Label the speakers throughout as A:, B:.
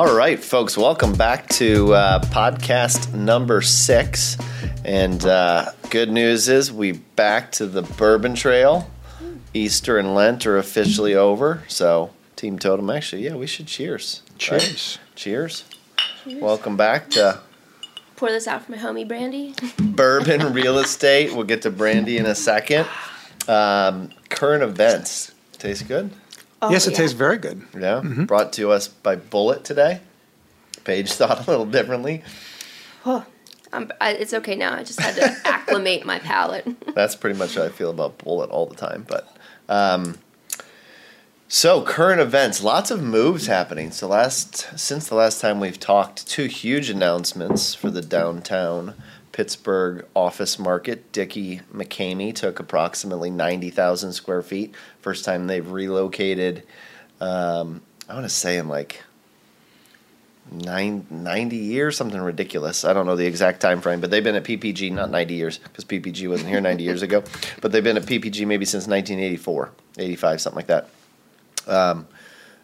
A: All right, folks, welcome back to uh, podcast number six. And uh, good news is we back to the Bourbon Trail. Easter and Lent are officially over. So, Team Totum, actually, yeah, we should cheers. right?
B: Cheers.
A: Cheers. Welcome back to
C: Pour this out for my homie Brandy.
A: Bourbon Real Estate. We'll get to Brandy in a second. Um, current events. Tastes good?
C: Oh,
B: yes, it
C: yeah.
B: tastes very good.
A: Yeah. Brought to us by Bulleit today. Paige thought a little differently.
C: Oh, I'm, I, it's okay now. I just had to acclimate my palate.
A: That's pretty much how I feel about Bulleit all the time. But um, so current events, lots of moves happening. So last since the last time we've talked, two huge announcements for the downtown Pittsburgh office market. Dickie McCamey took approximately ninety thousand square feet. First time they've relocated. Um, I want to say in like nine, 90 years, something ridiculous. I don't know the exact time frame, but they've been at PPG not 90 years because PPG wasn't here 90 years ago, but they've been at PPG maybe since 1984, 85, something like that. Um,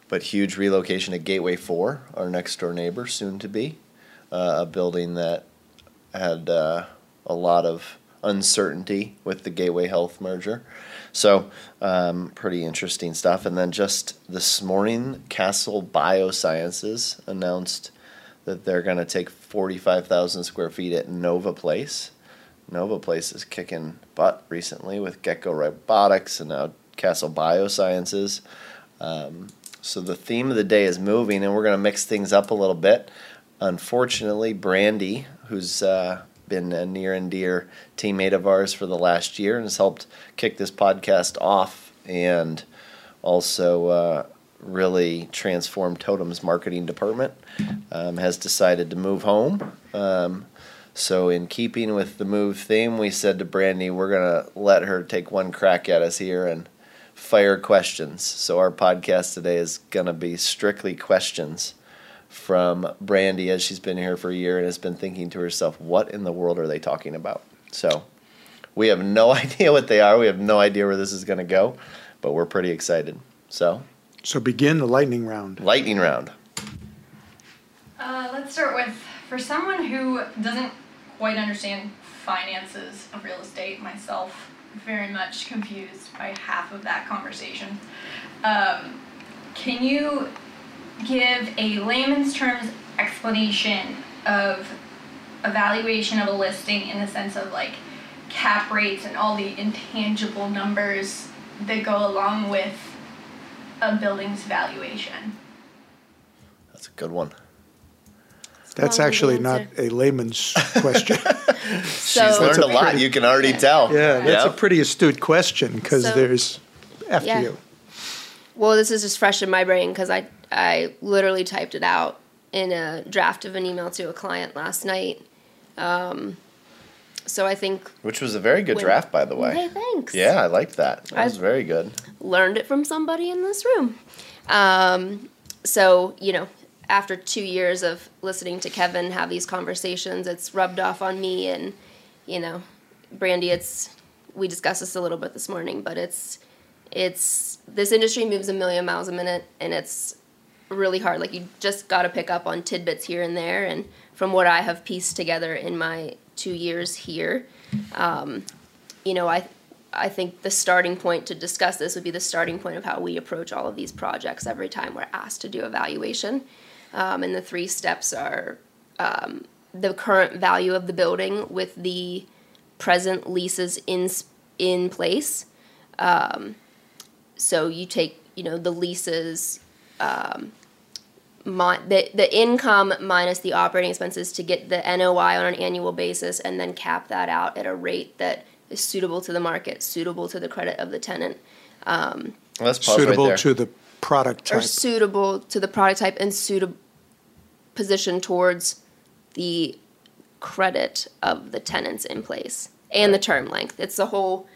A: but huge relocation at Gateway 4, our next door neighbor, soon to be, uh, a building that had uh, a lot of uncertainty with the Gateway Health merger. So, um, pretty interesting stuff. And then just this morning, Castle Biosciences announced that they're going to take 45,000 square feet at Nova Place. Nova Place is kicking butt recently with Gecko Robotics and now Castle Biosciences. Um, so the theme of the day is moving, and we're going to mix things up a little bit. Unfortunately, Brandy, who's uh, been a near and dear teammate of ours for the last year and has helped kick this podcast off and also uh, really transformed Totum's marketing department, um, has decided to move home. Um, so, in keeping with the move theme, we said to Brandy, we're going to let her take one crack at us here and fire questions. So, our podcast today is going to be strictly questions from Brandy as she's been here for a year and has been thinking to herself, what in the world are they talking about? So, we have no idea what they are. We have no idea where this is going to go, but we're pretty excited. So,
B: So begin the lightning round.
A: lightning round.
D: Uh, let's start with for someone who doesn't quite understand finances of real estate, myself, very much confused by half of that conversation. Um, can you give a layman's terms explanation of evaluation of a listing in the sense of like cap rates and all the intangible numbers that go along with a building's valuation?
A: That's a good one.
B: That's
C: Long
B: actually not a layman's question.
A: She's learned a
B: a
A: lot.
B: pretty-
A: You can already tell.
B: Yeah, that's
A: Yep.
B: a pretty astute question because
C: So-
B: there's after
C: Yeah.
B: you.
C: well, this is just fresh in my brain because I I literally typed it out in a draft of an email to a client last night. Um, so I think
A: Which was a very good
C: When-
A: draft, by the way.
C: Hey, thanks.
A: Yeah, I liked that. That was very good.
C: learned it from somebody in this room. Um, so, you know, after two years of listening to Kevin have these conversations, it's rubbed off on me. And, you know, Brandy, it's, we discussed this a little bit this morning, but it's, it's, this industry moves a million miles a minute and it's really hard. Like, you just got to pick up on tidbits here and there. And from what I have pieced together in my two years here, um, you know, I, I think the starting point to discuss this would be the starting point of how we approach all of these projects every time we're asked to do evaluation. Um, and the three steps are um, the current value of the building with the present leases in in place. Um, so you take you know the leases, um, the the income minus the operating expenses to get the NOI on an annual basis, and then cap that out at a rate that is suitable to the market, suitable to the credit of the tenant, um,
A: Well, let's pause
B: Suitable
A: right there.
B: to the product
C: or
B: type.
C: suitable to the product type and suitable position towards the credit of the tenants in place and the term length. It's the whole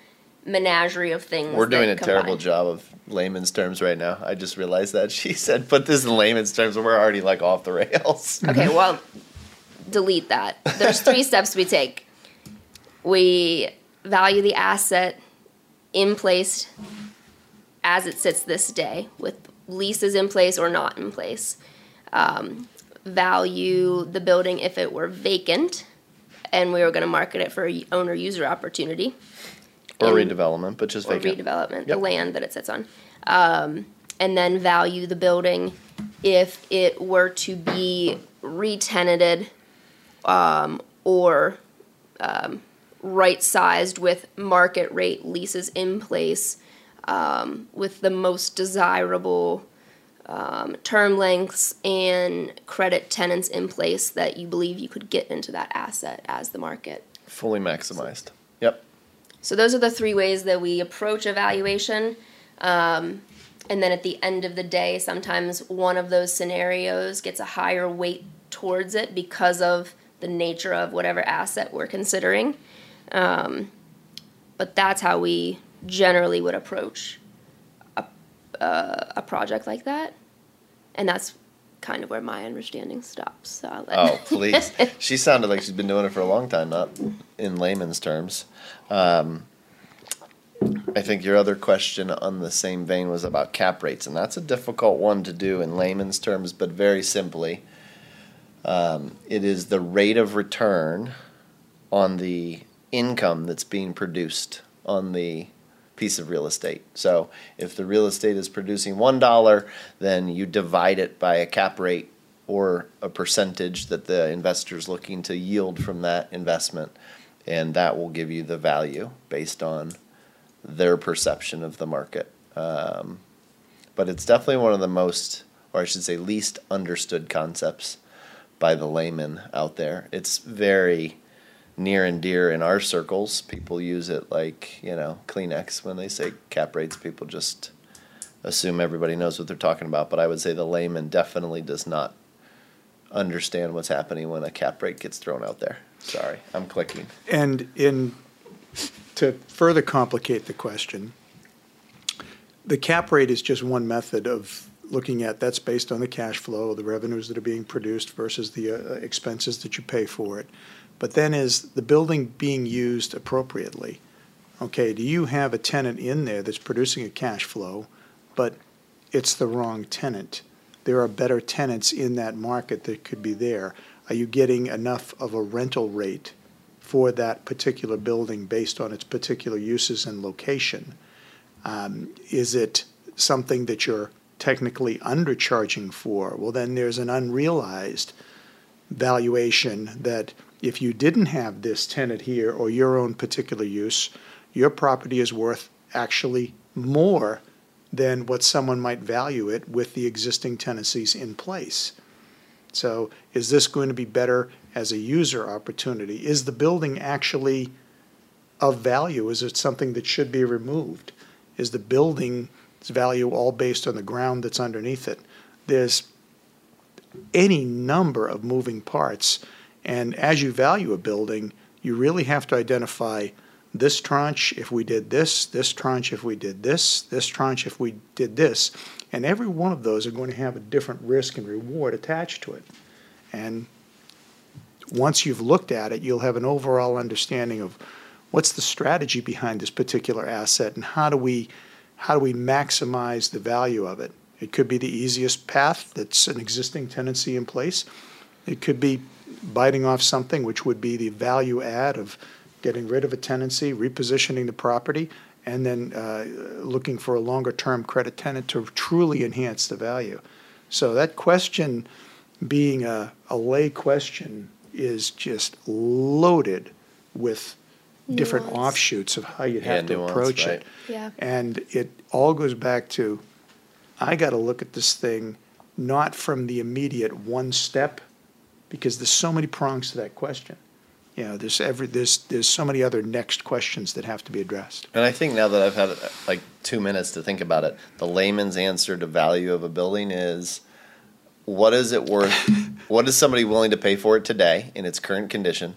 C: menagerie of things.
A: We're doing a
C: that
A: terrible job of layman's terms right now. I just realized that she said put this in layman's terms, and we're already like off the rails.
C: Okay, well, delete that. There's three steps we take. We value the asset in place as it sits this day, with leases in place or not in place. um, value the building if it were vacant, and we were going to market it for owner user opportunity
A: Or redevelopment, but just
C: or
A: vacant.
C: redevelopment, the
A: Yep.
C: land that it sits on. Um, and then value the building if it were to be re-tenanted um, or um, right-sized with market rate leases in place um, with the most desirable um, term lengths and credit tenants in place that you believe you could get into that asset as the market
A: Fully maximized. Yep.
C: So those are the three ways that we approach evaluation. Um, and then at the end of the day, sometimes one of those scenarios gets a higher weight towards it because of the nature of whatever asset we're considering. Um, but that's how we generally would approach a, a, a project like that. And that's kind of where my understanding stops. So I'll let
A: Oh, please. she sounded like she's been doing it for a long time, not in layman's terms. Um, I think your other question on the same vein was about cap rates, and that's a difficult one to do in layman's terms, but very simply. Um, it is the rate of return on the income that's being produced on the piece of real estate. So if the real estate is producing $1, then you divide it by a cap rate or a percentage that the investor is looking to yield from that investment. And that will give you the value based on their perception of the market. Um, but it's definitely one of the most, or I should say, least understood concepts by the layman out there. It's very near and dear in our circles. People use it like, you know, Kleenex when they say cap rates. People just assume everybody knows what they're talking about. But I would say the layman definitely does not understand what's happening when a cap rate gets thrown out there. Sorry, I'm clicking.
B: And in, to further complicate the question, the cap rate is just one method of looking at, that's based on the cash flow, the revenues that are being produced versus the uh, expenses that you pay for it. But then is the building being used appropriately? Okay, do you have a tenant in there that's producing a cash flow, but it's the wrong tenant? There are better tenants in that market that could be there. Are you getting enough of a rental rate for that particular building based on its particular uses and location? Um, is it something that you're technically undercharging for? Well, then there's an unrealized valuation that if you didn't have this tenant here or your own particular use, your property is worth actually more than what someone might value it with the existing tenancies in place. So is this going to be better as a user opportunity? Is the building actually of value? Is it something that should be removed? Is the building's value all based on the ground that's underneath it? There's any number of moving parts. And as you value a building, you really have to identify this tranche if we did this, this tranche if we did this, this tranche if we did this. And every one of those are going to have a different risk and reward attached to it. And once you've looked at it, you'll have an overall understanding of what's the strategy behind this particular asset and how do we how do we maximize the value of it. It could be the easiest path that's an existing tenancy in place. It could be biting off something which would be the value add of getting rid of a tenancy, repositioning the property, and then uh, looking for a longer term credit tenant to truly enhance the value. So that question being a, a lay question is just loaded with different
C: Nuance.
B: offshoots of how you'd
A: Yeah,
B: have to
A: nuance,
B: approach
A: right.
B: it.
C: Yeah.
B: And it all goes back to I got to look at this thing not from the immediate one step because there's so many prongs to that question. You know, there's every there's there's so many other next questions that have to be addressed.
A: And I think now that I've had like two minutes to think about it, the layman's answer to value of a building is what is it worth? what is somebody willing to pay for it today in its current condition?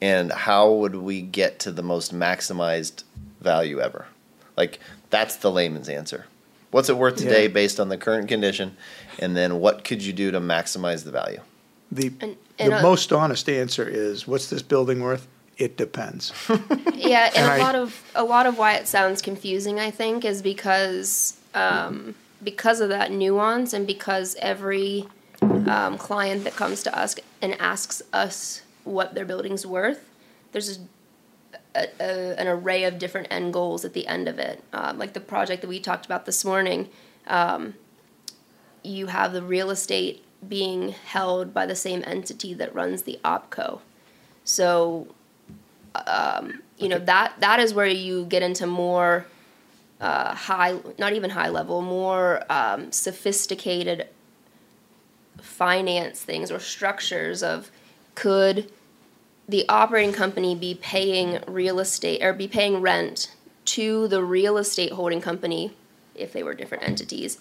A: And how would we get to the most maximized value ever? Like, that's the layman's answer. What's it worth today
B: Yeah.
A: based on the current condition? And then what could you do to maximize the value?
B: The
C: And- and,
B: the
C: uh,
B: most honest answer is what's this building worth? It depends.
C: Yeah, and,
B: And
C: a
B: I-
C: lot of a lot of why it sounds confusing, I think, is because um, because of that nuance and because every um, client that comes to us and asks us what their building's worth, there's a, a, an array of different end goals at the end of it. Um, like the project that we talked about this morning, um, you have the real estate being held by the same entity that runs the opco. So, um, you know that that is where you get into more uh, high, not even high level, more um, sophisticated finance things or structures of could the operating company be paying real estate or be paying rent to the real estate holding company if they were different entities?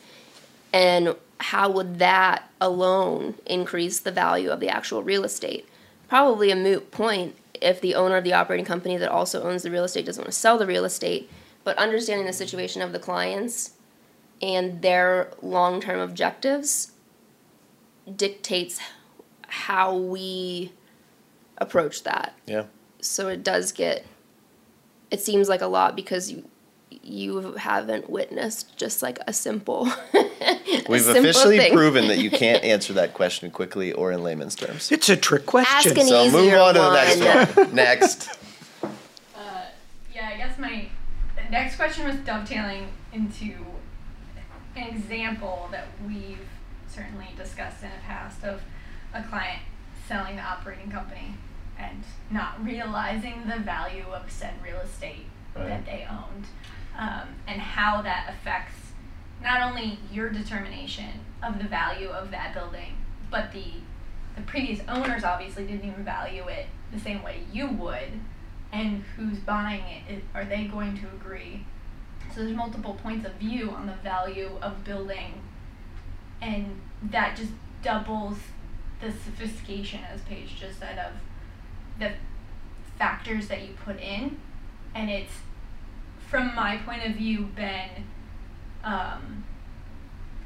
C: And how would that alone increase the value of the actual real estate? Probably a moot point if the owner of the operating company that also owns the real estate doesn't want to sell the real estate but understanding the situation of the clients and their long-term objectives dictates how we approach that.
A: Yeah.
C: So it does get it seems like a lot because you you haven't witnessed just like a simple a
A: We've
C: simple
A: officially
C: thing.
A: proven that you can't answer that question quickly or in layman's terms.
B: It's a trick question.
C: Ask an
A: So move
C: easier
A: on to the next
C: one.
A: one. Next.
D: Uh, yeah, I guess my next question was dovetailing into an example that we've certainly discussed in the past of a client selling the operating company and not realizing the value of said real estate
A: Right.
D: that they owned um, and how that affects not only your determination of the value of that building but the the previous owners obviously didn't even value it the same way you would and who's buying it, is, are they going to agree so there's multiple points of view on the value of building and that just doubles the sophistication as paige just said of the factors that you put in. And it's from my point of view been um,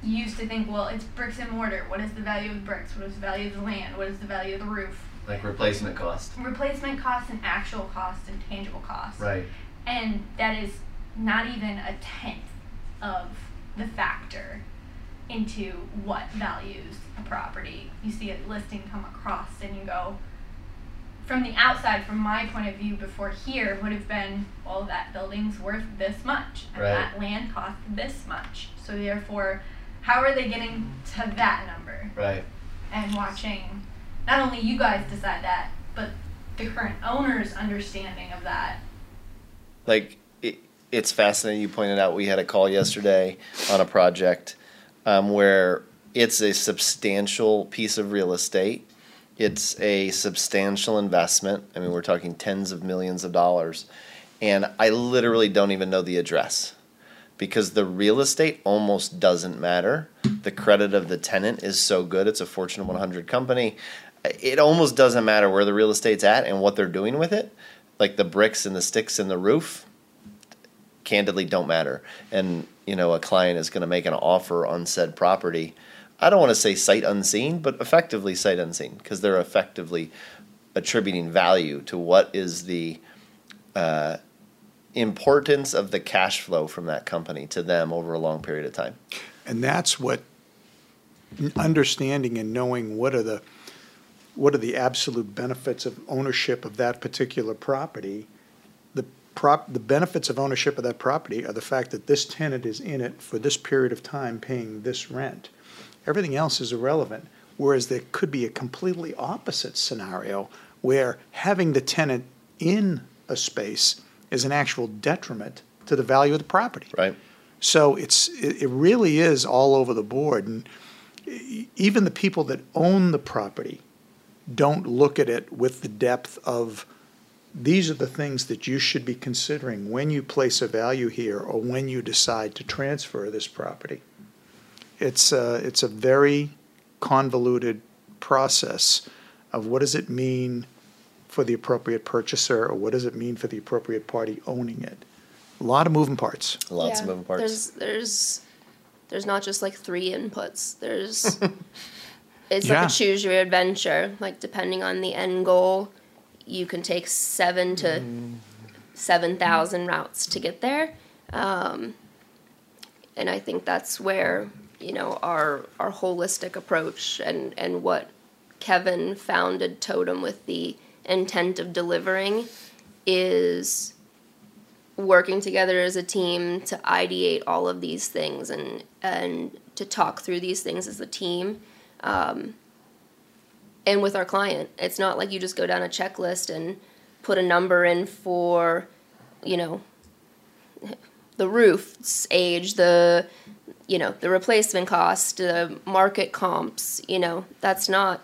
D: used to think well it's bricks and mortar. What is the value of bricks? What is the value of the land? What is the value of the roof?
A: Like replacement cost.
D: replacement cost and actual cost and tangible cost.
A: Right.
D: and that is not even a tenth of the factor into what values a property. You see a listing come across and you go, from the outside, from my point of view before here, would have been, well, that building's worth this much, and
A: Right.
D: that land cost this much. So therefore, how are they getting to that number?
A: Right.
D: and watching not only you guys decide that, but the current owner's understanding of that.
A: like it, it's fascinating you pointed out we had a call yesterday on a project um, where it's a substantial piece of real estate. It's a substantial investment. I mean we're talking tens of millions of dollars. And i literally don't even know the address because the real estate almost doesn't matter. The credit of the tenant is so good. It's a fortune 100 company. It almost doesn't matter where the real estate's at and what they're doing with it. Like the bricks and the sticks and the roof candidly don't matter and you know a client is going to make an offer on said property i don't want to say sight unseen but effectively sight unseen because they're effectively attributing value to what is the uh, importance of the cash flow from that company to them over a long period of time
B: And that's what understanding and knowing what are the what are the absolute benefits of ownership of that particular property. The prop the benefits of ownership of that property are the fact that this tenant is in it for this period of time paying this rent. Everything else is irrelevant. Whereas there could be a completely opposite scenario where having the tenant in a space is an actual detriment to the value of the property.
A: right
B: So it's, it, really is all over the board. And even the people that own the property don't look at it with the depth of, these are the things that you should be considering when you place a value here or when you decide to transfer this property. It's a, it's a very convoluted process of what does it mean for the appropriate purchaser or what does it mean for the appropriate party owning it? A lot of moving parts.
A: lots
C: Yeah,
A: of moving parts
C: There's there's there's not just like three inputs. There's it's
B: Yeah.
C: like a choose your adventure. Like depending on the end goal, you can take seven to seven thousand routes to get there. Um, and I think that's where you know, our our holistic approach and and what Kevin founded Totum with the intent of delivering is working together as a team to ideate all of these things and and to talk through these things as a team um, and with our client it's not like you just go down a checklist and put a number in for you know the roof's age the you know the replacement cost the market comps you know that's not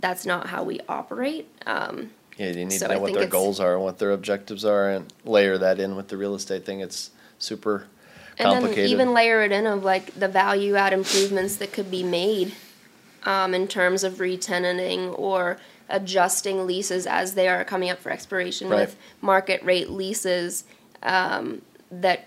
C: that's not how we operate um,
A: Yeah, you need
C: So
A: to
C: I
A: know what their goals are and what their objectives are, and layer that in with the real estate thing. It's super complicated.
C: and then even layer it in of like the value add improvements that could be made um, in terms of retenanting or adjusting leases as they are coming up for expiration
A: Right.
C: with market rate leases um, that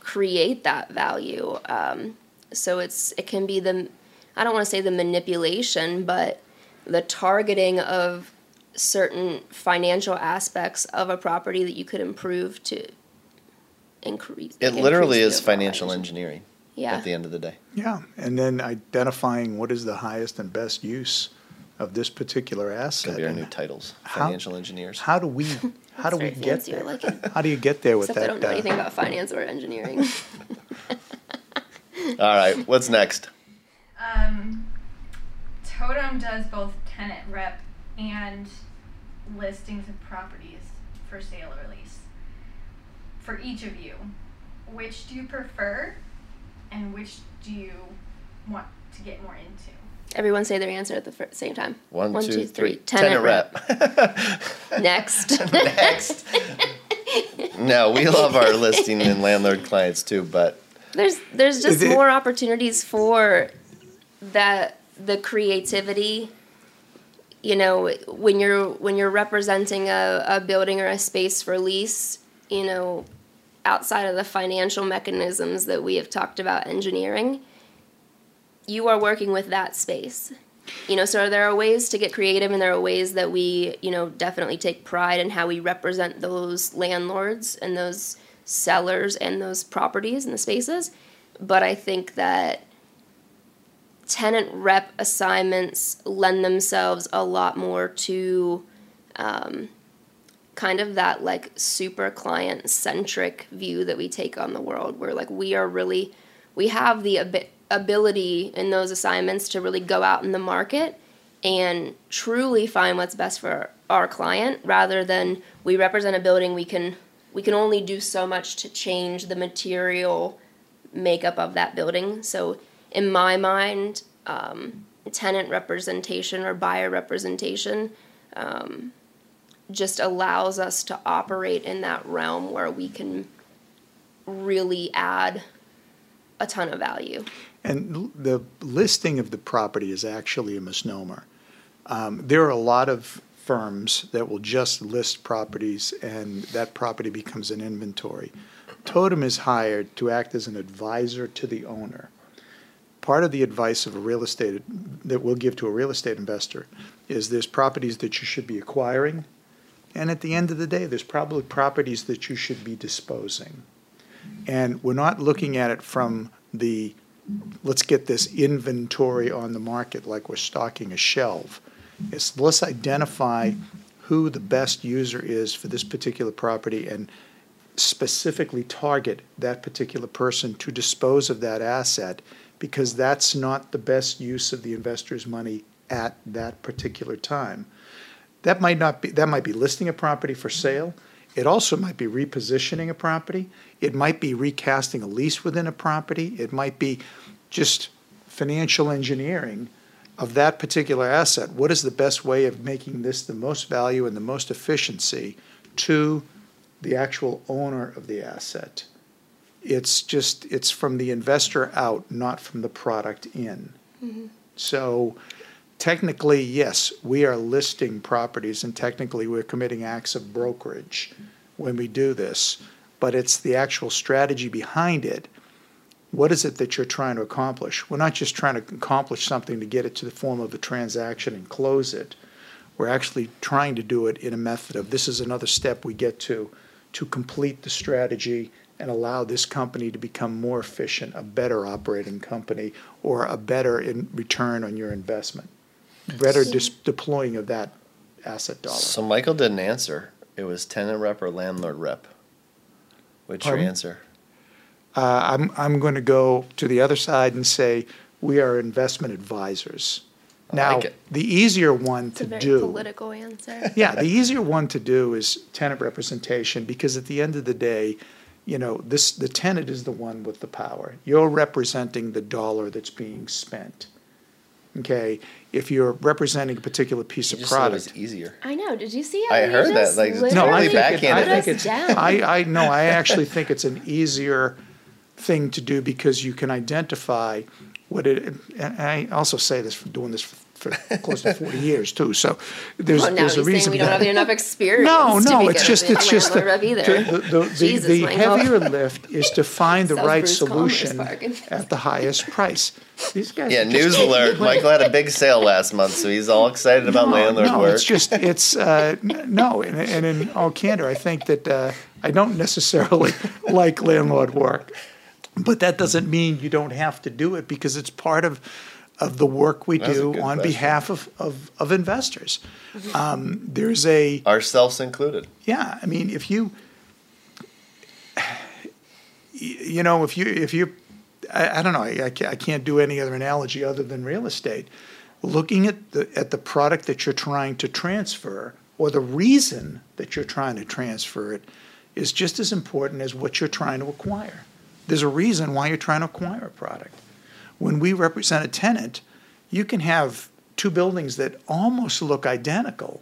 C: create that value. Um, so it's it can be the I don't want to say the manipulation, but the targeting of certain financial aspects of a property that you could improve to increase.
A: it literally is financial engineering
C: Yeah.
A: at the end of the day.
B: Yeah, and then identifying what is the highest and best use of this particular asset.
A: gonna be our new titles,
B: How-
A: financial engineers.
B: How do we, how do we get
C: fancy,
B: there?
C: like.
B: How do you get there with
C: Except I
B: that?
C: don't know
B: uh,
C: anything about finance or engineering.
A: All right, what's next?
D: Um, Totum does both tenant rep and listings of properties for sale or lease. For each of you, which do you prefer and which do you want to get more into?
C: Everyone say their answer at the fir- same time.
A: One,
C: One,
A: two,
C: two,
A: three.
C: three. Tenant rep.
A: rep.
C: Next.
A: Next. no, we love our listing and landlord clients too, but
C: there's there's just
B: it-
C: more opportunities for that the creativity you know when you're when you're representing a, a building or a space for lease you know outside of the financial mechanisms that we have talked about engineering you are working with that space. You know so there are ways to get creative and there are ways that we you know definitely take pride in how we represent those landlords and those sellers and those properties and the spaces? But i think that tenant rep assignments lend themselves a lot more to um, kind of that like super client centric view that we take on the world where like we are really we have the abi- ability in those assignments to really go out in the market and truly find what's best for our client rather than we represent a building we can we can only do so much to change the material makeup of that building. So in my mind um, tenant representation or buyer representation um, just allows us to operate in that realm where we can really add a ton of value
B: And the listing of the property is actually a misnomer. Um, There are a lot of firms that will just list properties and that property becomes an inventory. Totum is hired to act as an advisor to the owner. Part of the advice of a real estate, that we'll give to a real estate investor, is there's properties that you should be acquiring, and at the end of the day, there's probably properties that you should be disposing. And we're not looking at it from the, let's get this inventory on the market like we're stocking a shelf. It's let's identify who the best user is for this particular property and specifically target that particular person to dispose of that asset because that's not the best use of the investor's money at that particular time. That might not be, that might be listing a property for sale. It also might be repositioning a property. It might be recasting a lease within a property. It might be just financial engineering of that particular asset. What is the best way of making this the most value and the most efficiency to the actual owner of the asset? It's just, it's from the investor out, not from the product in. Mm-hmm. So technically, yes, we are listing properties and technically we're committing acts of brokerage when we do this. But it's the actual strategy behind it. What is it that you're trying to accomplish? We're not just trying to accomplish something to get it to the form of a transaction and close it. We're actually trying to do it in a method of this is another step we get to to complete the strategy and allow this company to become more efficient, a better operating company, or a better in return on your investment, better dis- deploying of that asset dollar.
A: So Michael didn't answer. It was tenant rep or landlord rep. What's your
B: Pardon?
A: answer?
B: Uh, I'm, I'm going to go to the other side and say we are investment advisors.
A: I
B: Now,
A: like it.
B: the easier one
C: It's
B: to
C: a very
B: do.
C: political answer.
B: Yeah, the easier one to do is tenant representation because at the end of the day, you know, this the tenant is the one with the power. You're representing the dollar that's being spent. Okay, if you're representing a particular piece
A: You
B: of
A: just
B: product.
A: was easier.
C: I know. Did you see how
A: I
C: he
A: heard that, like,
B: No, I
A: Totally
B: think, it, I think it's. I, I, no, I actually think it's an easier thing to do because you can identify what it, and I also say this from doing this for, for close to forty years too, so there's,
C: Well,
B: there's a reason.
C: we don't have enough experience.
B: No,
C: to
B: no,
C: be
B: it's just, it's just the,
C: landlord
B: the, the, the,
C: Jesus,
B: the heavier lift is to find the right
C: Bruce
B: solution at the highest price. These guys.
A: Yeah, news alert. Michael had a big sale last month, so he's all excited about
B: No,
A: landlord
B: no,
A: work.
B: it's just it's uh, no, and, and in all candor, I think that uh, I don't necessarily like landlord work, but that doesn't mean you don't have to do it because it's part of of the work we
A: That's
B: do on
A: question.
B: behalf of of, of investors. Um, there's a
A: Ourselves included.
B: yeah, I mean, if you, you know, if you, if you, I, I don't know, I, I I can't do any other analogy other than real estate. Looking at the, at the product that you're trying to transfer or the reason that you're trying to transfer it is just as important as what you're trying to acquire. There's a reason why you're trying to acquire a product. When we represent a tenant, you can have two buildings that almost look identical,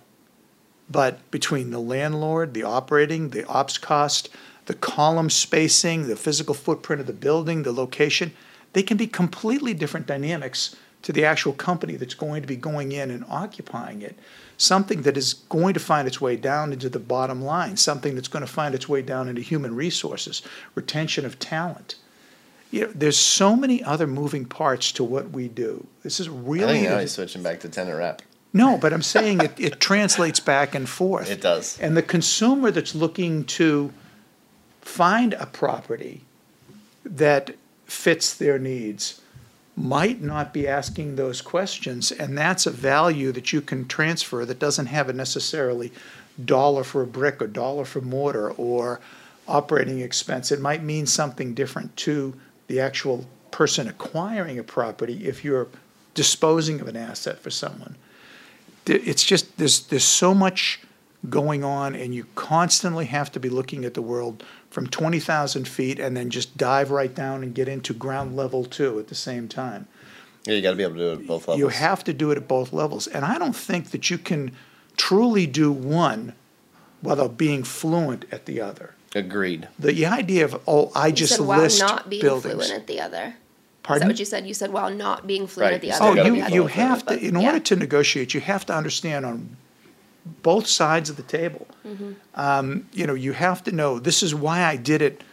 B: but between the landlord, the operating, the ops cost, the column spacing, the physical footprint of the building, the location, they can be completely different dynamics to the actual company that's going to be going in and occupying it. Something that is going to find its way down into the bottom line, something that's going to find its way down into human resources, retention of talent. You know, there's so many other moving parts to what we do. This is really.
A: I think switching back to tenant rep.
B: no, but I'm saying it, it translates back and forth.
A: It does.
B: And the consumer that's looking to find a property that fits their needs might not be asking those questions, and that's a value that you can transfer that doesn't have a necessarily dollar for a brick or dollar for mortar or operating expense. It might mean something different to the actual person acquiring a property if you're disposing of an asset for someone it's just there's there's so much going on, and you constantly have to be looking at the world from twenty thousand feet, and then just dive right down and get into ground level too at the same time.
A: Yeah, you got to be able to do it at both levels.
B: You have to do it at both levels, and I don't think that you can truly do one without being fluent at the other.
A: Agreed.
B: The idea of oh, I
C: You
B: just
C: said while
B: list
C: not being
B: buildings.
C: fluent at the other. Is that what you said? You said while not being fluent
A: Right,
C: at the
A: you
C: other.
A: still
B: Oh,
A: gotta
C: but
A: be
B: you, you have to, in
C: yeah.
B: order to negotiate, you have to understand on both sides of the table.
C: Mm-hmm.
B: Um, you know, you have to know, this is why I did it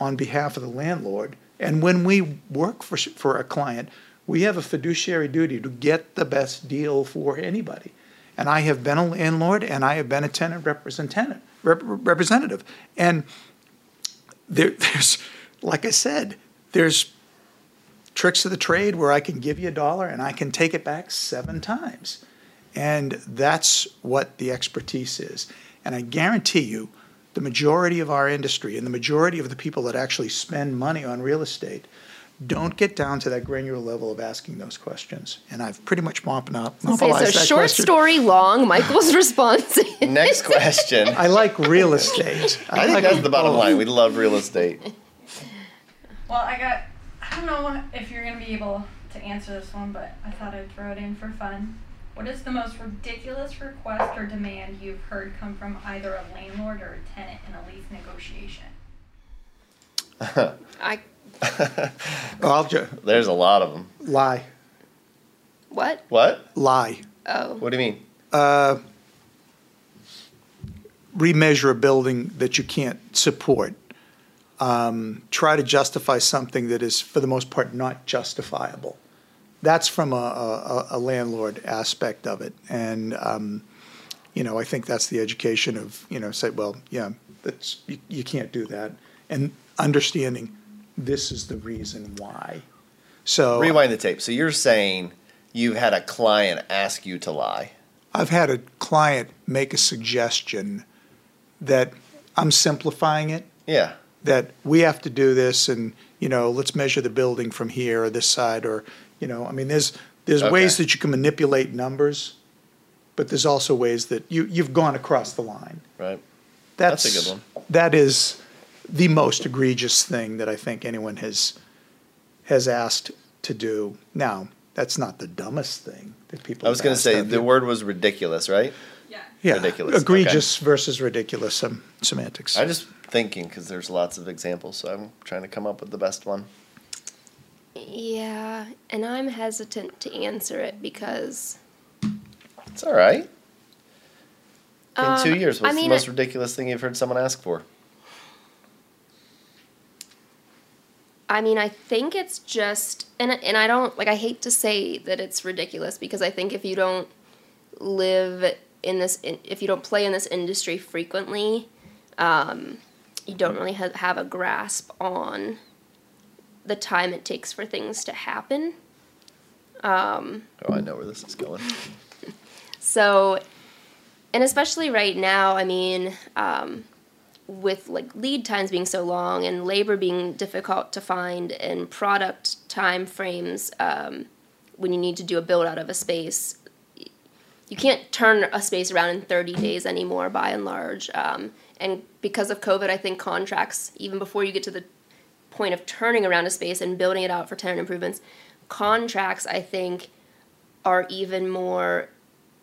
B: on behalf of the landlord. And when we work for, for a client, we have a fiduciary duty to get the best deal for anybody. And I have been a landlord and I have been a tenant representative, rep- representative. And there, there's, like I said, there's tricks of the trade where I can give you a dollar and I can take it back seven times. And that's what the expertise is. And I guarantee you, the majority of our industry and the majority of the people that actually spend money on real estate don't get down to that granular level of asking those questions. And I've pretty much monopolized
C: Okay, so
B: that
C: short
B: question.
C: story long. Michael's response.
A: Next question.
B: I like real estate.
A: I think
B: like
A: that's the bottom line. We love real estate.
D: Well, I got. I don't know if you're gonna be able to answer this one, but I thought I'd throw it in for fun. What is the most ridiculous request or demand you've heard come from either a landlord or a tenant in a lease negotiation?
C: I
B: I'll ju-
A: There's a lot of them.
B: lie,
C: what?
A: What?
B: lie.
C: Oh,
A: What do you mean?
B: uh, remeasure a building that you can't support. Um, try to justify something that is, for the most part, not justifiable. That's from a, a, a landlord aspect of it, and um, you know, I think that's the education of you know, say, well, yeah, that's you, you can't do that, and understanding this is the reason why. So
A: Rewind the tape. So you're saying you've had a client ask you to lie.
B: I've had a client make a suggestion that I'm simplifying it,
A: Yeah.
B: that we have to do this and, you know, let's measure the building from here or this side or, you know, I mean, there's, there's ways that you can manipulate numbers, but there's also ways that you, you've gone across the line.
A: Right.
B: That's,
A: That's a good one.
B: That is the most egregious thing that I think anyone has has asked to do. Now, that's not the dumbest thing that people.
A: I was going to say the
B: you.
A: word was ridiculous, right?
D: Yeah.
B: yeah,
A: ridiculous, okay.
B: egregious versus ridiculous um, semantics.
A: I'm just thinking because there's lots of examples, so I'm trying to come up with the best one.
C: Yeah, and I'm hesitant to answer it because
A: It's all right. In
C: Um,
A: two years,
C: I
A: what's
C: mean,
A: the most ridiculous thing you've heard someone ask for?
C: I mean, I think it's just, and and I don't like. I hate to say that it's ridiculous because I think if you don't live in this, if you don't play in this industry frequently, um, you don't really ha- have a grasp on the time it takes for things to happen.
A: Oh, I know where this is going.
C: So, and especially right now, I mean, um, with like lead times being so long and labor being difficult to find and product time frames um, when you need to do a build out of a space, you can't turn a space around in 30 days anymore by and large. Um, and because of COVID, I think contracts, even before you get to the point of turning around a space and building it out for tenant improvements, contracts, I think, are even more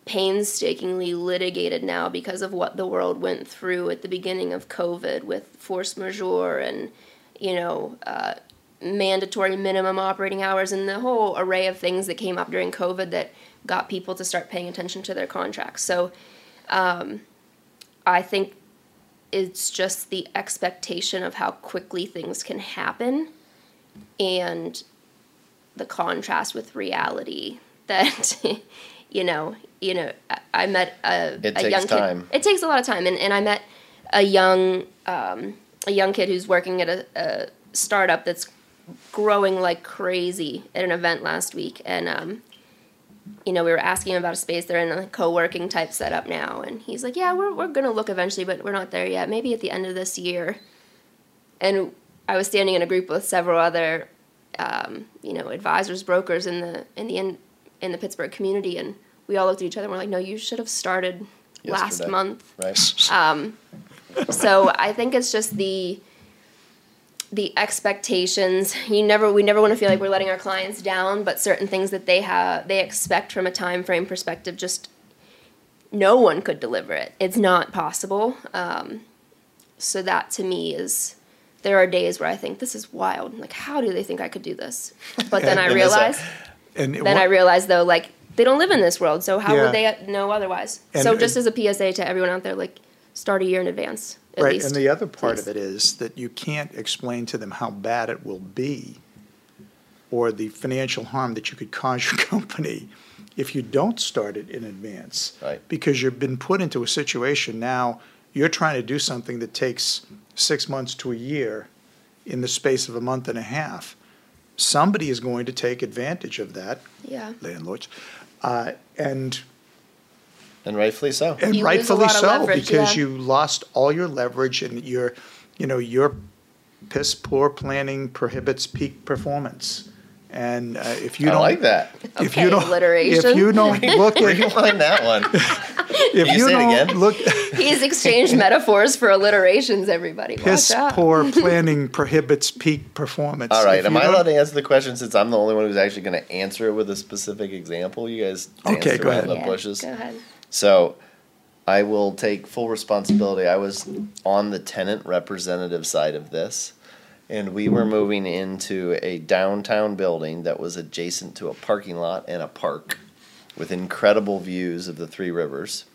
C: painstakingly litigated now because of what the world went through at the beginning of COVID with force majeure and, you know, uh, mandatory minimum operating hours and the whole array of things that came up during COVID that got people to start paying attention to their contracts. So um, I think it's just the expectation of how quickly things can happen and the contrast with reality that you know you know I- met a,
A: It
C: a
A: takes
C: young
A: time.
C: kid it takes a lot of time. And, and i met a young um, a young kid who's working at a, a startup that's growing like crazy at an event last week. And um, you know we were asking him about a space. They're in a co-working type setup now. And he's like yeah we're, we're gonna look eventually but we're not there yet. Maybe at the end of this year. And i was standing in a group with several other um, you know advisors brokers in the in the in, in the pittsburgh community and we all looked at each other and we're like no you should have started last month
A: Right.
C: um, so I think it's just the the expectations. You never we never want to feel like we're letting our clients down, but certain things that they have they expect from a time frame perspective just no one could deliver it. It's not possible. Um, so that to me is there are days where I think this is wild. Like how do they think I could do this? But then I
A: And
C: realize
B: and
C: then
B: wa-
C: I realize though, like they don't live in this world, so how
B: Yeah.
C: would they uh, know otherwise?
B: And-
C: so just as a PSA to everyone out there, like start a year in advance. At
B: right,
C: least,
B: and the other part
C: please.
B: of it is that you can't explain to them how bad it will be or the financial harm that you could cause your company if you don't start it in advance.
A: Right.
B: Because you've been put into a situation now, you're trying to do something that takes six months to a year in the space of a month and a half. Somebody is going to take advantage of that,
C: Yeah.
B: landlords, uh, and
A: And rightfully so.
B: and
C: You
B: rightfully so,
C: leverage,
B: because
C: yeah.
B: you lost all your leverage and your, you know, your piss poor planning prohibits peak performance. And uh, if you
A: I
B: don't
A: like that.
B: if
C: Okay,
B: you don't,
C: alliteration.
B: if you don't look at,
A: Rewind that one.
B: if
A: you
B: you
A: say it
B: don't
A: again?
B: look,
C: He's exchanged metaphors for alliterations. Everybody,
B: piss
C: watch out.
B: poor planning prohibits peak performance.
A: All right.
B: If
A: Am I allowed to answer the question since I'm the only one who's actually going to answer it with a specific example? You guys
B: Okay, go
A: around
B: ahead.
A: the
C: Yeah,
A: bushes.
C: Go ahead.
A: So I will take full responsibility. I was on the tenant representative side of this, and we were moving into a downtown building that was adjacent to a parking lot and a park with incredible views of the three rivers.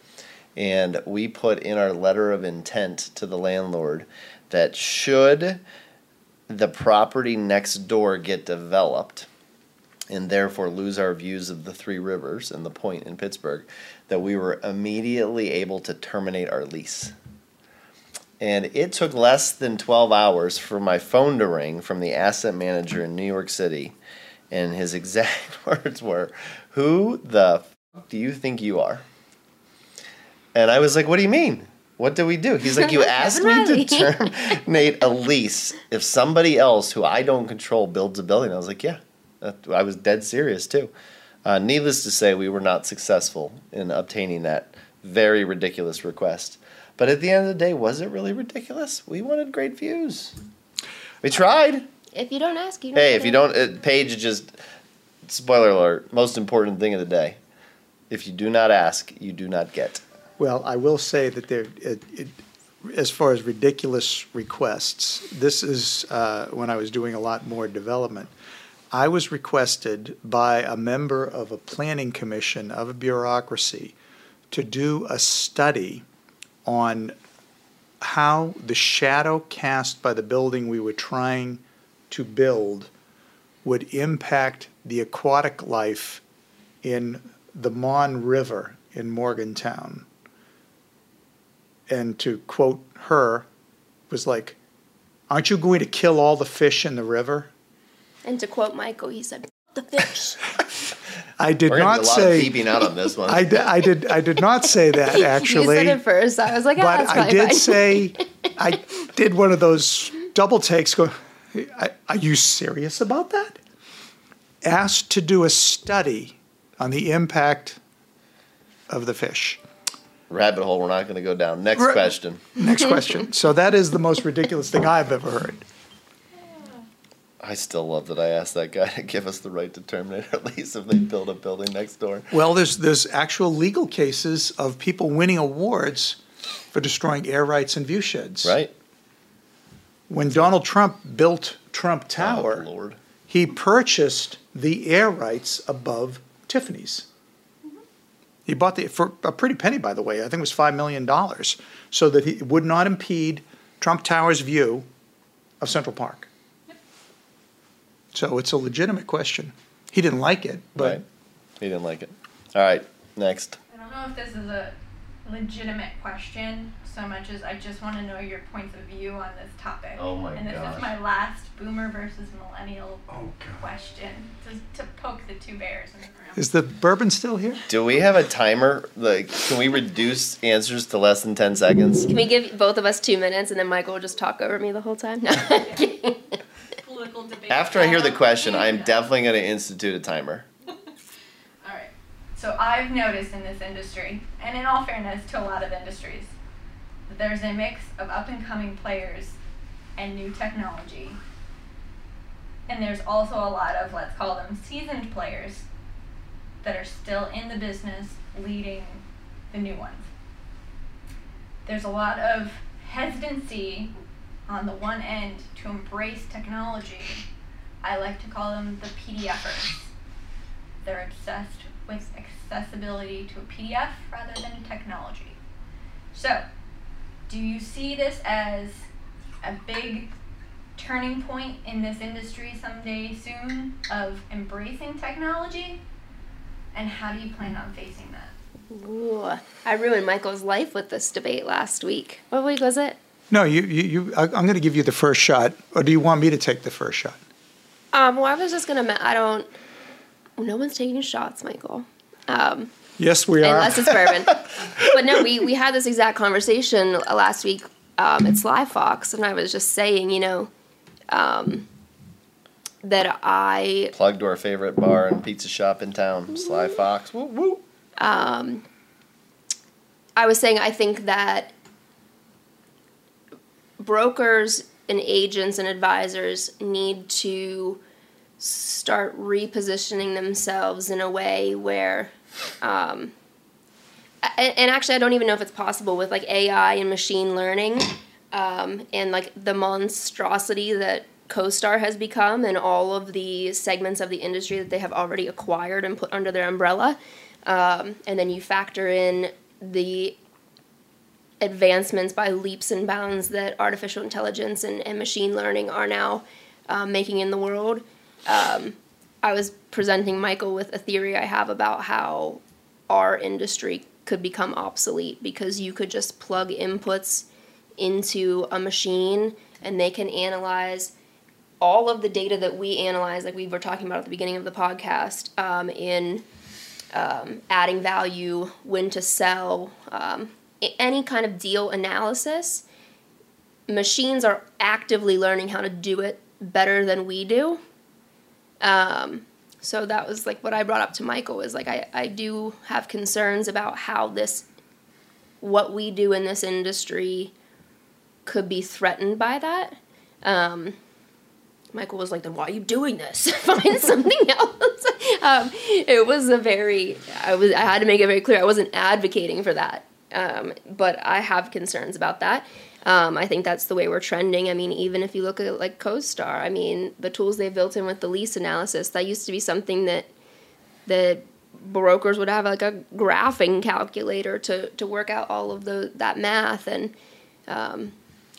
A: And we put in our letter of intent to the landlord that should the property next door get developed, and therefore lose our views of the three rivers and the point in Pittsburgh, that we were immediately able to terminate our lease. And it took less than 12 hours for my phone to ring from the asset manager in New York City. And his exact words were, Who the f- do you think you are? And I was like, What do you mean? What do we do? He's like, You asked me
C: Riley."
A: to terminate a lease if somebody else who I don't control builds a building. I was like, Yeah. I was dead serious too. Uh, needless to say, we were not successful in obtaining that very ridiculous request. But at the end of the day, was it really ridiculous? We wanted great views. We tried.
C: If you don't ask, you don't
A: Hey, if you don't, uh, Paige just spoiler alert. Most important thing of the day: if you do not ask, you do not get.
B: Well, I will say that there, it, it, as far as ridiculous requests, this is uh, when I was doing a lot more development. I was requested by a member of a planning commission of a bureaucracy to do a study on how the shadow cast by the building we were trying to build would impact the aquatic life in the Mon River in Morgantown. And to quote her, was like, Aren't you going to kill all the fish in the river?
C: And to quote Michael, he said, "The fish."
B: I did
A: We're
B: not
A: a lot
B: say.
A: of peeping out on this one.
B: I, I did. I did not say that
C: you
B: actually.
C: said it first. I was like, oh,
B: but
C: that's
B: I did
C: fine.
B: say. I did one of those double takes. Go. Are you serious about that? Asked to do a study on the impact of the fish.
A: Rabbit hole. We're not going to go down. Next
B: Right.
A: question.
B: Next question. So that is the most ridiculous thing I've ever heard.
A: I still love that I asked that guy to give us the right to terminate our lease if they build a building next door.
B: Well, there's there's actual legal cases of people winning awards for destroying air rights and view sheds.
A: Right?
B: When Donald Trump built Trump
A: Oh,
B: Tower,
A: Lord.
B: he purchased the air rights above Tiffany's. Mm-hmm. He bought the for a pretty penny, by the way. I think it was five million dollars, so that he would not impede Trump Tower's view of Central Park. So it's a legitimate question. He didn't like it, but
A: Right. He didn't like it. All right. Next.
D: I don't know if this is a legitimate question so much as I just want to know your points of view on this topic.
A: Oh my god.
D: And this
A: gosh.
D: is my last boomer versus millennial
B: Oh,
D: question to, to poke the two bears in the room.
B: is the bourbon still here?
A: Do we have a timer? Like, can we reduce answers to less than 10 seconds?
C: Can we give both of us two minutes and then Michael will just talk over me the whole time? No.
D: Political debate.
A: After I hear the question, I'm definitely going to institute a timer.
D: Alright. So I've noticed in this industry, and in all fairness to a lot of industries, that there's a mix of up and coming players and new technology. And there's also a lot of, let's call them seasoned players that are still in the business leading the new ones. There's a lot of hesitancy on the one end to embrace technology. I like to call them the PDFers. They're obsessed with accessibility to a PDF rather than technology. So, do you see this as a big turning point in this industry someday soon of embracing technology? And how do you plan on facing that?
C: Ooh, I ruined Michael's life with this debate last week. What week was it?
B: No, you, you, you I, I'm going to give you the first shot, or do you want me to take the first shot?
C: Um, well, I was just gonna. I don't. No one's taking shots, Michael. Um,
B: Yes, we are.
C: unless it's bourbon. but no, we we had this exact conversation last week um, at Sly Fox, and I was just saying, you know, um, that I
A: plugged to our favorite bar and pizza shop in town, Sly Fox. Woo woo.
C: um, I was saying I think that brokers and agents and advisors need to start repositioning themselves in a way where um, and, actually i don't even know if it's possible with like ai and machine learning um, and like the monstrosity that CoStar has become and all of the segments of the industry that they have already acquired and put under their umbrella. Um, and then you factor in the advancements by leaps and bounds that artificial intelligence and, and machine learning are now um, making in the world. Um, I was presenting Michael with a theory I have about how our industry could become obsolete because you could just plug inputs into a machine and they can analyze all of the data that we analyze, like we were talking about at the beginning of the podcast, um, in um, adding value, when to sell, um, any kind of deal analysis, machines are actively learning how to do it better than we do. Um, so that was like what I brought up to Michael was like I, I do have concerns about how this what we do in this industry could be threatened by that. Um, Michael was like, "Then why are you doing this? Find something else." um, it was a very I was I had to make it very clear I wasn't advocating for that, um, but I have concerns about that. Um, I think that's the way we're trending. I mean, even if you look at like CoStar, I mean, the tools they've built in with the lease analysis, that used to be something that the brokers would have like a graphing calculator to, to work out all of the that math and um,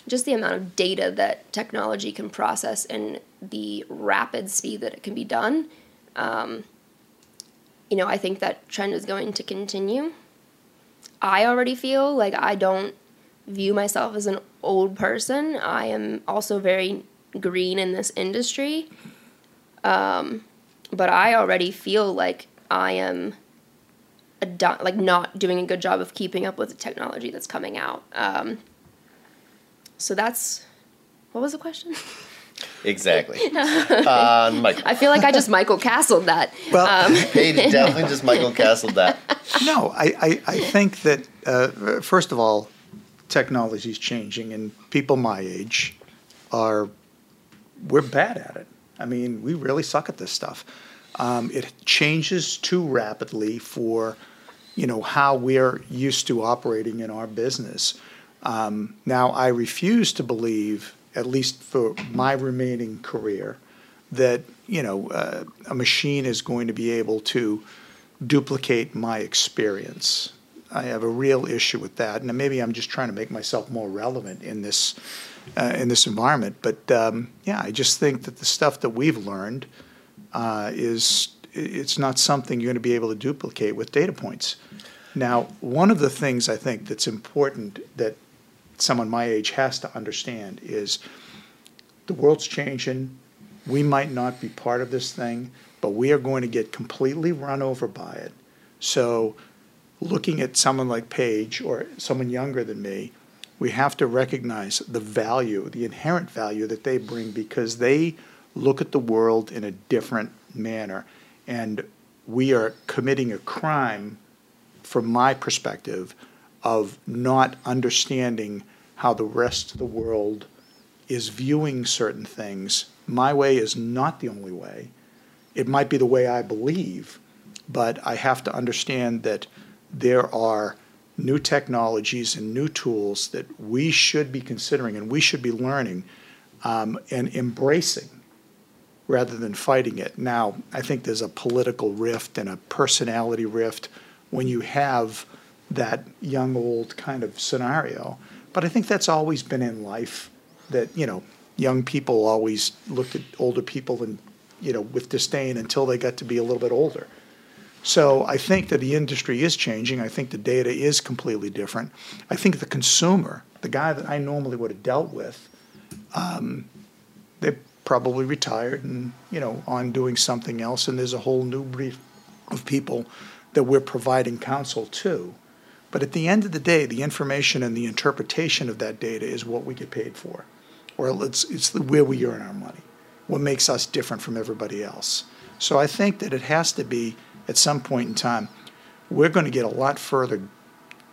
C: just the amount of data that technology can process and the rapid speed that it can be done. Um, you know, I think that trend is going to continue. I already feel like I don't view myself as an old person. I am also very green in this industry. Um, but I already feel like I am like not doing a good job of keeping up with the technology that's coming out. Um, so that's what was the question?
A: Exactly. uh, Michael.
C: I feel like I just Michael Castled that.
B: Well,
C: um,
A: Paige definitely just Michael Castled that.
B: No, I, I, I think that, uh, first of all, technology is changing, and people my age are, we're bad at it. I mean, we really suck at this stuff. Um, it changes too rapidly for, you know, how we're used to operating in our business. Um, now, I refuse to believe, at least for my remaining career, that you know uh, a machine is going to be able to duplicate my experience. I have a real issue with that, and maybe I'm just trying to make myself more relevant in this uh, in this environment. But um, yeah, I just think that the stuff that we've learned uh, is it's not something you're going to be able to duplicate with data points. Now, one of the things I think that's important that someone my age has to understand is the world's changing. We might not be part of this thing, but we are going to get completely run over by it. So looking at someone like Paige or someone younger than me, we have to recognize the value, the inherent value that they bring because they look at the world in a different manner. And we are committing a crime, from my perspective, of not understanding how the rest of the world is viewing certain things. My way is not the only way. It might be the way I believe, but I have to understand that there are new technologies and new tools that we should be considering and we should be learning um, and embracing rather than fighting it. Now, I think there's a political rift and a personality rift when you have that young old kind of scenario. But I think that's always been in life that, you know, young people always looked at older people and, you know, with disdain until they got to be a little bit older. So I think that the industry is changing. I think the data is completely different. I think the consumer, the guy that I normally would have dealt with, um, they're probably retired and you know on doing something else, and there's a whole new breed of people that we're providing counsel to. But at the end of the day, the information and the interpretation of that data is what we get paid for, or it's it's where we earn our money. What makes us different from everybody else. So I think that it has to be at some point in time, we're going to get a lot further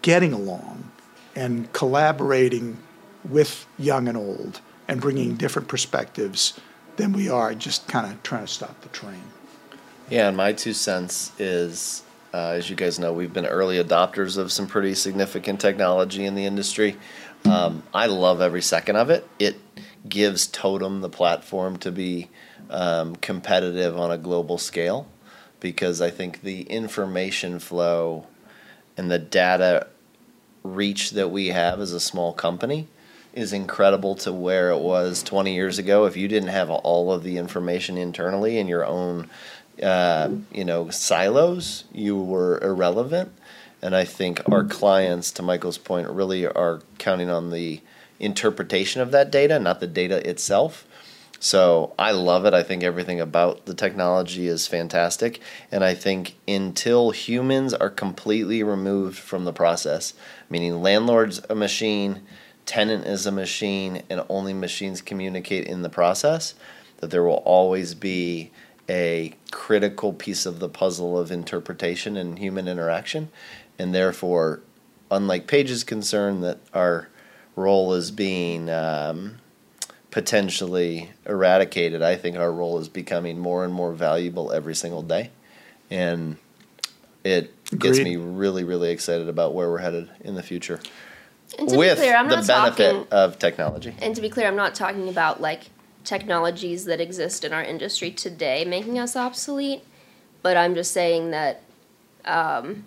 B: getting along and collaborating with young and old and bringing different perspectives than we are just kind of trying to stop the train.
A: Yeah, and my two cents is, uh, as you guys know, we've been early adopters of some pretty significant technology in the industry. Um, I love every second of it. It gives Totum the platform to be um, competitive on a global scale because I think the information flow and the data reach that we have as a small company is incredible to where it was 20 years ago. If you didn't have all of the information internally in your own, uh, you know, silos, you were irrelevant. And I think our clients, to Michael's point, really are counting on the interpretation of that data, not the data itself. So I love it. I think everything about the technology is fantastic. And I think until humans are completely removed from the process, meaning landlord's a machine, tenant is a machine, and only machines communicate in the process, that there will always be a critical piece of the puzzle of interpretation and human interaction. And therefore, unlike Paige's concern that our role is being um, potentially eradicated, I think our role is becoming more and more valuable every single day. And it gets me really, really excited about where we're headed in the future
C: And to
A: with
C: be clear, I'm
A: the
C: not
A: benefit
C: talking.
A: of technology.
C: And to be clear, I'm not talking about like technologies that exist in our industry today making us obsolete, but I'm just saying that, um,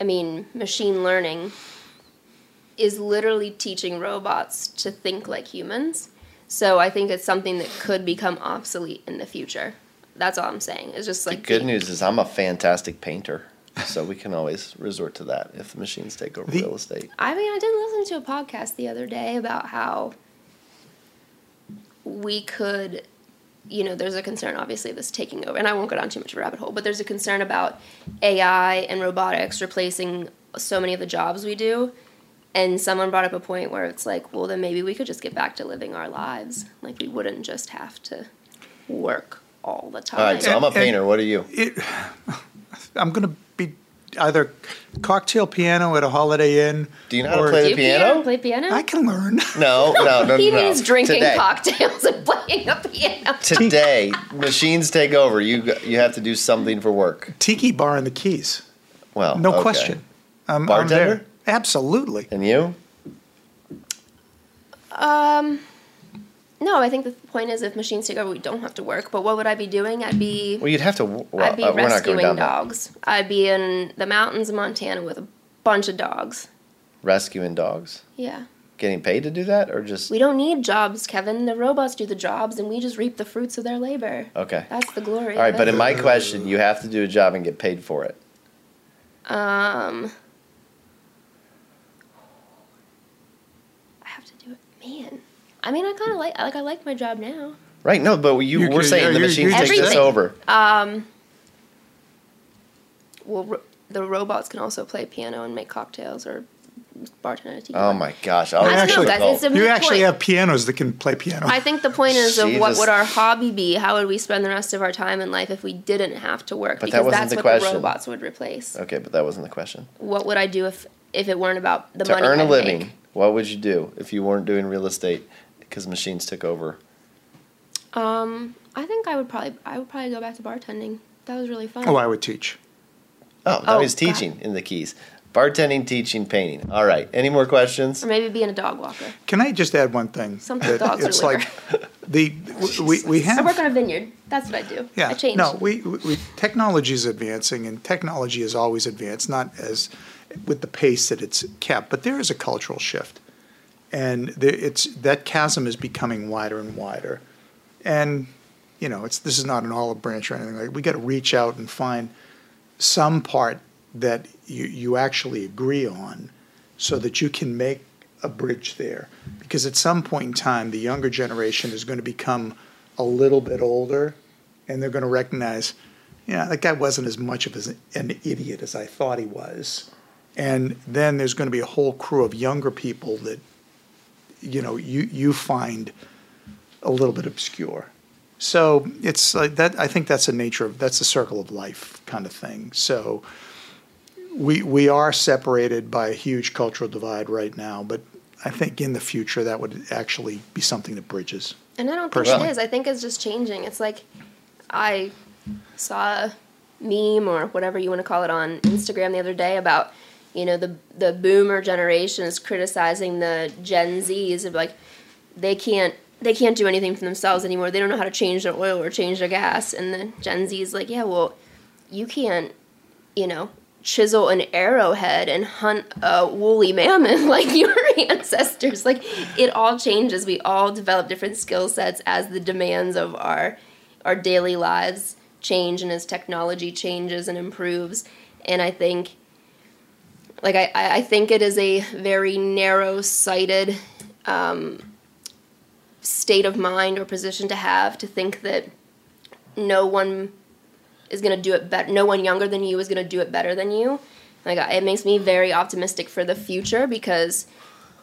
C: I mean, machine learning is literally teaching robots to think like humans. So I think it's something that could become obsolete in the future. That's all I'm saying. It's just like
A: the good news is I'm a fantastic painter, so we can always resort to that if the machines take over
B: The-
A: real estate.
C: I mean, I did listen to a podcast the other day about how we could, you know, there's a concern, obviously, this taking over, and I won't go down too much of a rabbit hole, but there's a concern about AI and robotics replacing so many of the jobs we do. And someone brought up a point where it's like, well, then maybe we could just get back to living our lives. Like, we wouldn't just have to work all the time.
A: All right, so I'm a painter. What are you?
B: It, I'm going to be either cocktail piano at a Holiday Inn.
A: Do you know how to
B: or-
A: play
C: Do
A: the
C: you
A: piano?
C: play piano?
B: I can learn.
A: No, no, no, no.
C: he
A: no.
C: means drinking
A: Today.
C: cocktails and playing a piano.
A: Today, machines take over. You you have to do something for work.
B: Tiki bar in the Keys.
A: Well,
B: No
A: okay.
B: question. I'm, I'm
A: Bartender?
B: there. Absolutely.
A: And you?
C: Um, no, I think the point is if machines take over, we don't have to work. But what would I be doing? I'd be
A: Well, you'd have to. Well,
C: I'd be
A: uh, we're not
C: rescuing
A: going down that.
C: dogs. I'd be in the mountains of Montana with a bunch of dogs.
A: Rescuing dogs.
C: Yeah,
A: Getting paid to do that, or just
C: we don't need jobs, Kevin. The robots do the jobs, and we just reap the fruits of their labor.
A: okay?
C: That's the glory.
A: All right, but in my question, you have to do a job and get paid for it.
C: um, I have to do it, man. I mean, I kind of like like I like my job now.
A: Right? No, but you
B: You
A: we're
B: could-
A: saying
B: yeah,
A: the
B: you-
A: machines
B: you
A: take this
C: said-
A: over.
C: Um, well, ro- the robots can also play piano and make cocktails or bartend at a tiki
A: Oh
C: bar.
A: my gosh!
C: I don't know, guys. It's a
B: You
C: moot
B: actually
C: point.
B: have pianos that can play piano.
C: I think the point is of what
A: Jesus.
C: would our hobby be? How would we spend the rest of our time in life if we didn't have to work?
A: But that
C: because
A: wasn't
C: that's
A: the
C: what
A: question.
C: the robots would replace.
A: Okay, but that wasn't the question.
C: What would I do if if it weren't about the
A: to
C: money?
A: earn a
C: I'd
A: living,
C: make?
A: what would you do if you weren't doing real estate because machines took over?
C: Um, I think I would probably I would probably go back to bartending. That was really fun.
B: oh, I would teach.
A: Oh, now
C: Oh,
A: he's
C: God.
A: teaching in the keys. Bartending, teaching, painting. All right. Any more questions?
C: or maybe being a dog walker.
B: Can I just add one thing?
C: Something
B: That
C: dogs
B: It's
C: liver.
B: like the we, we
C: I
B: have
C: work on a vineyard. That's what I do.
B: Yeah,
C: I change.
B: no, we, we, we- technology is advancing, and technology is always advanced, not as with the pace that it's kept, but there is a cultural shift, and there, it's that chasm is becoming wider and wider, and you know, it's this is not an olive branch or anything like. We got to reach out and find some part that you you actually agree on, so that you can make a bridge there, because at some point in time, the younger generation is going to become a little bit older and they're going to recognize, yeah, that guy wasn't as much of an idiot as I thought he was. And then there's going to be a whole crew of younger people that, you know, you, you find a little bit obscure. So it's like that. I think that's the nature of that's the circle of life kind of thing. So we we are separated by a huge cultural divide right now, but I think in the future that would actually be something that bridges.
C: And I don't think
B: Personally.
C: it is. I think it's just changing. It's like I saw a meme or whatever you want to call it on Instagram the other day about you know the the boomer generation is criticizing the Gen Zs of like they can't they can't do anything for themselves anymore. They don't know how to change their oil or change their gas. And the Gen Z is like, yeah, well, you can't, you know, chisel an arrowhead and hunt a woolly mammoth like your ancestors. Like it all changes. We all develop different skill sets as the demands of our our daily lives change and as technology changes and improves. And I think like I, I I think it is a very narrow sighted um, state of mind or position to have to think that no one is going to do it better. No one younger than you is going to do it better than you. Like it makes me very optimistic for the future because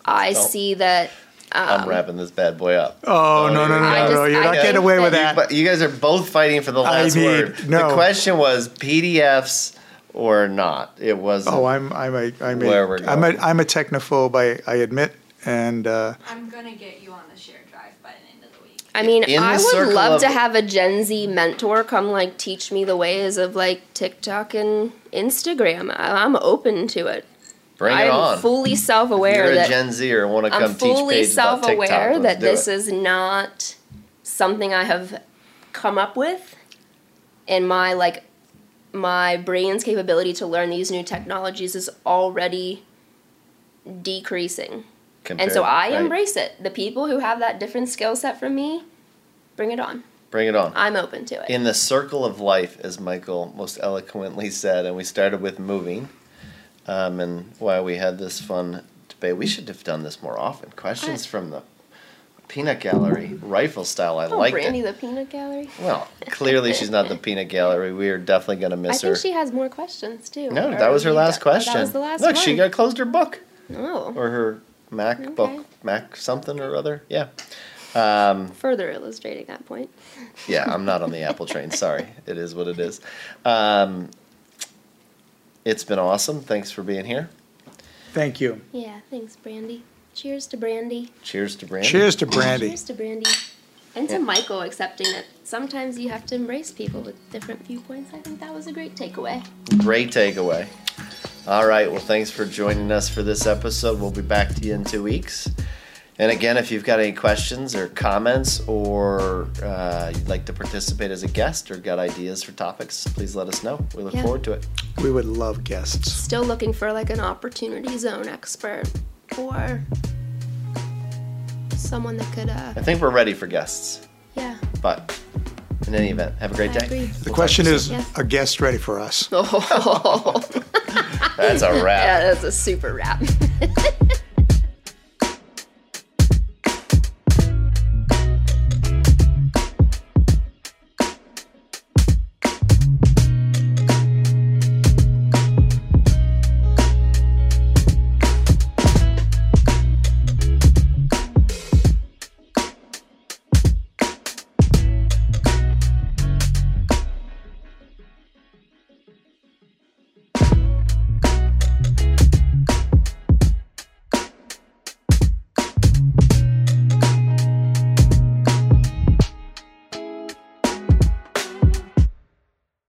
C: I
A: Oh.
C: see that.
A: I'm um, wrapping this bad boy up.
B: Oh, no, no, no,
C: I
B: no,
C: just-
B: no, you're
C: I
B: not getting away with
C: that-
B: that.
A: But you guys are both fighting for the
B: I
A: last word.
B: no.
A: The question was PDFs or not. It was.
B: Oh, I'm, I'm a, I'm
A: Where we're
B: a, I'm a,
A: going.
B: I'm a technophobe, I, I admit, and, uh,
E: I'm gonna get you on the shared drive by the end of the week.
C: I mean,
A: In
C: I would love
A: of-
C: to have a Gen Z mentor come like teach me the ways of like TikTok and Instagram. I- I'm open to it.
A: Bring it
C: I'm
A: on.
C: fully self-aware
A: You're a
C: that
A: Gen Zer and want to come
C: I'm
A: teach
C: fully
A: Paige about TikTok.
C: self-aware
A: Let's
C: that this
A: it.
C: is not something I have come up with, in my like my brain's capability to learn these new technologies is already decreasing. and so I
A: right.
C: embrace it. The people who have that different skill set from me, bring it on.
A: Bring it on.
C: I'm open to it.
A: in the circle of life, as Michael most eloquently said, and we started with moving, um, and why we had this fun debate. We should have done this more often. Questions
C: I-
A: from the peanut gallery, rifle style. I
C: oh,
A: liked
C: Brandy
A: it.
C: the peanut gallery.
A: Well, clearly she's not the peanut gallery. We are definitely going to miss her.
C: I think
A: her.
C: she has more questions too.
A: no, that was her last
C: d-
A: question.
C: That was the last
A: Look,
C: one.
A: she got closed her book
C: oh,
A: or her MacBook,
C: Okay.
A: Mac something or other. Yeah. Um,
C: further illustrating that point.
A: yeah, I'm not on the Apple train. Sorry, it is what it is. Um, it's been awesome. Thanks for being here.
B: thank you.
C: Yeah, thanks, Brandy. Cheers to Brandy.
A: Cheers to Brandon.
B: Cheers to Brandy.
C: Cheers to Brandy. And to Michael accepting that sometimes you have to embrace people with different viewpoints. I think that was a great takeaway.
A: Great takeaway. All right. Well, thanks for joining us for this episode. We'll be back to you in two weeks. And again, if you've got any questions or comments, or uh, you'd like to participate as a guest, or got ideas for topics, please let us know. We look
C: Yeah.
A: forward to it.
B: We would love guests.
C: Still looking for like an opportunity zone expert or someone that could, uh,
A: I think we're ready for guests.
C: yeah.
A: But in any event, have a great
C: I
A: day.
C: agree.
B: The question is,
C: Yeah.
B: a guest ready for us?
C: Oh,
A: That's a wrap.
C: yeah, that's a super wrap.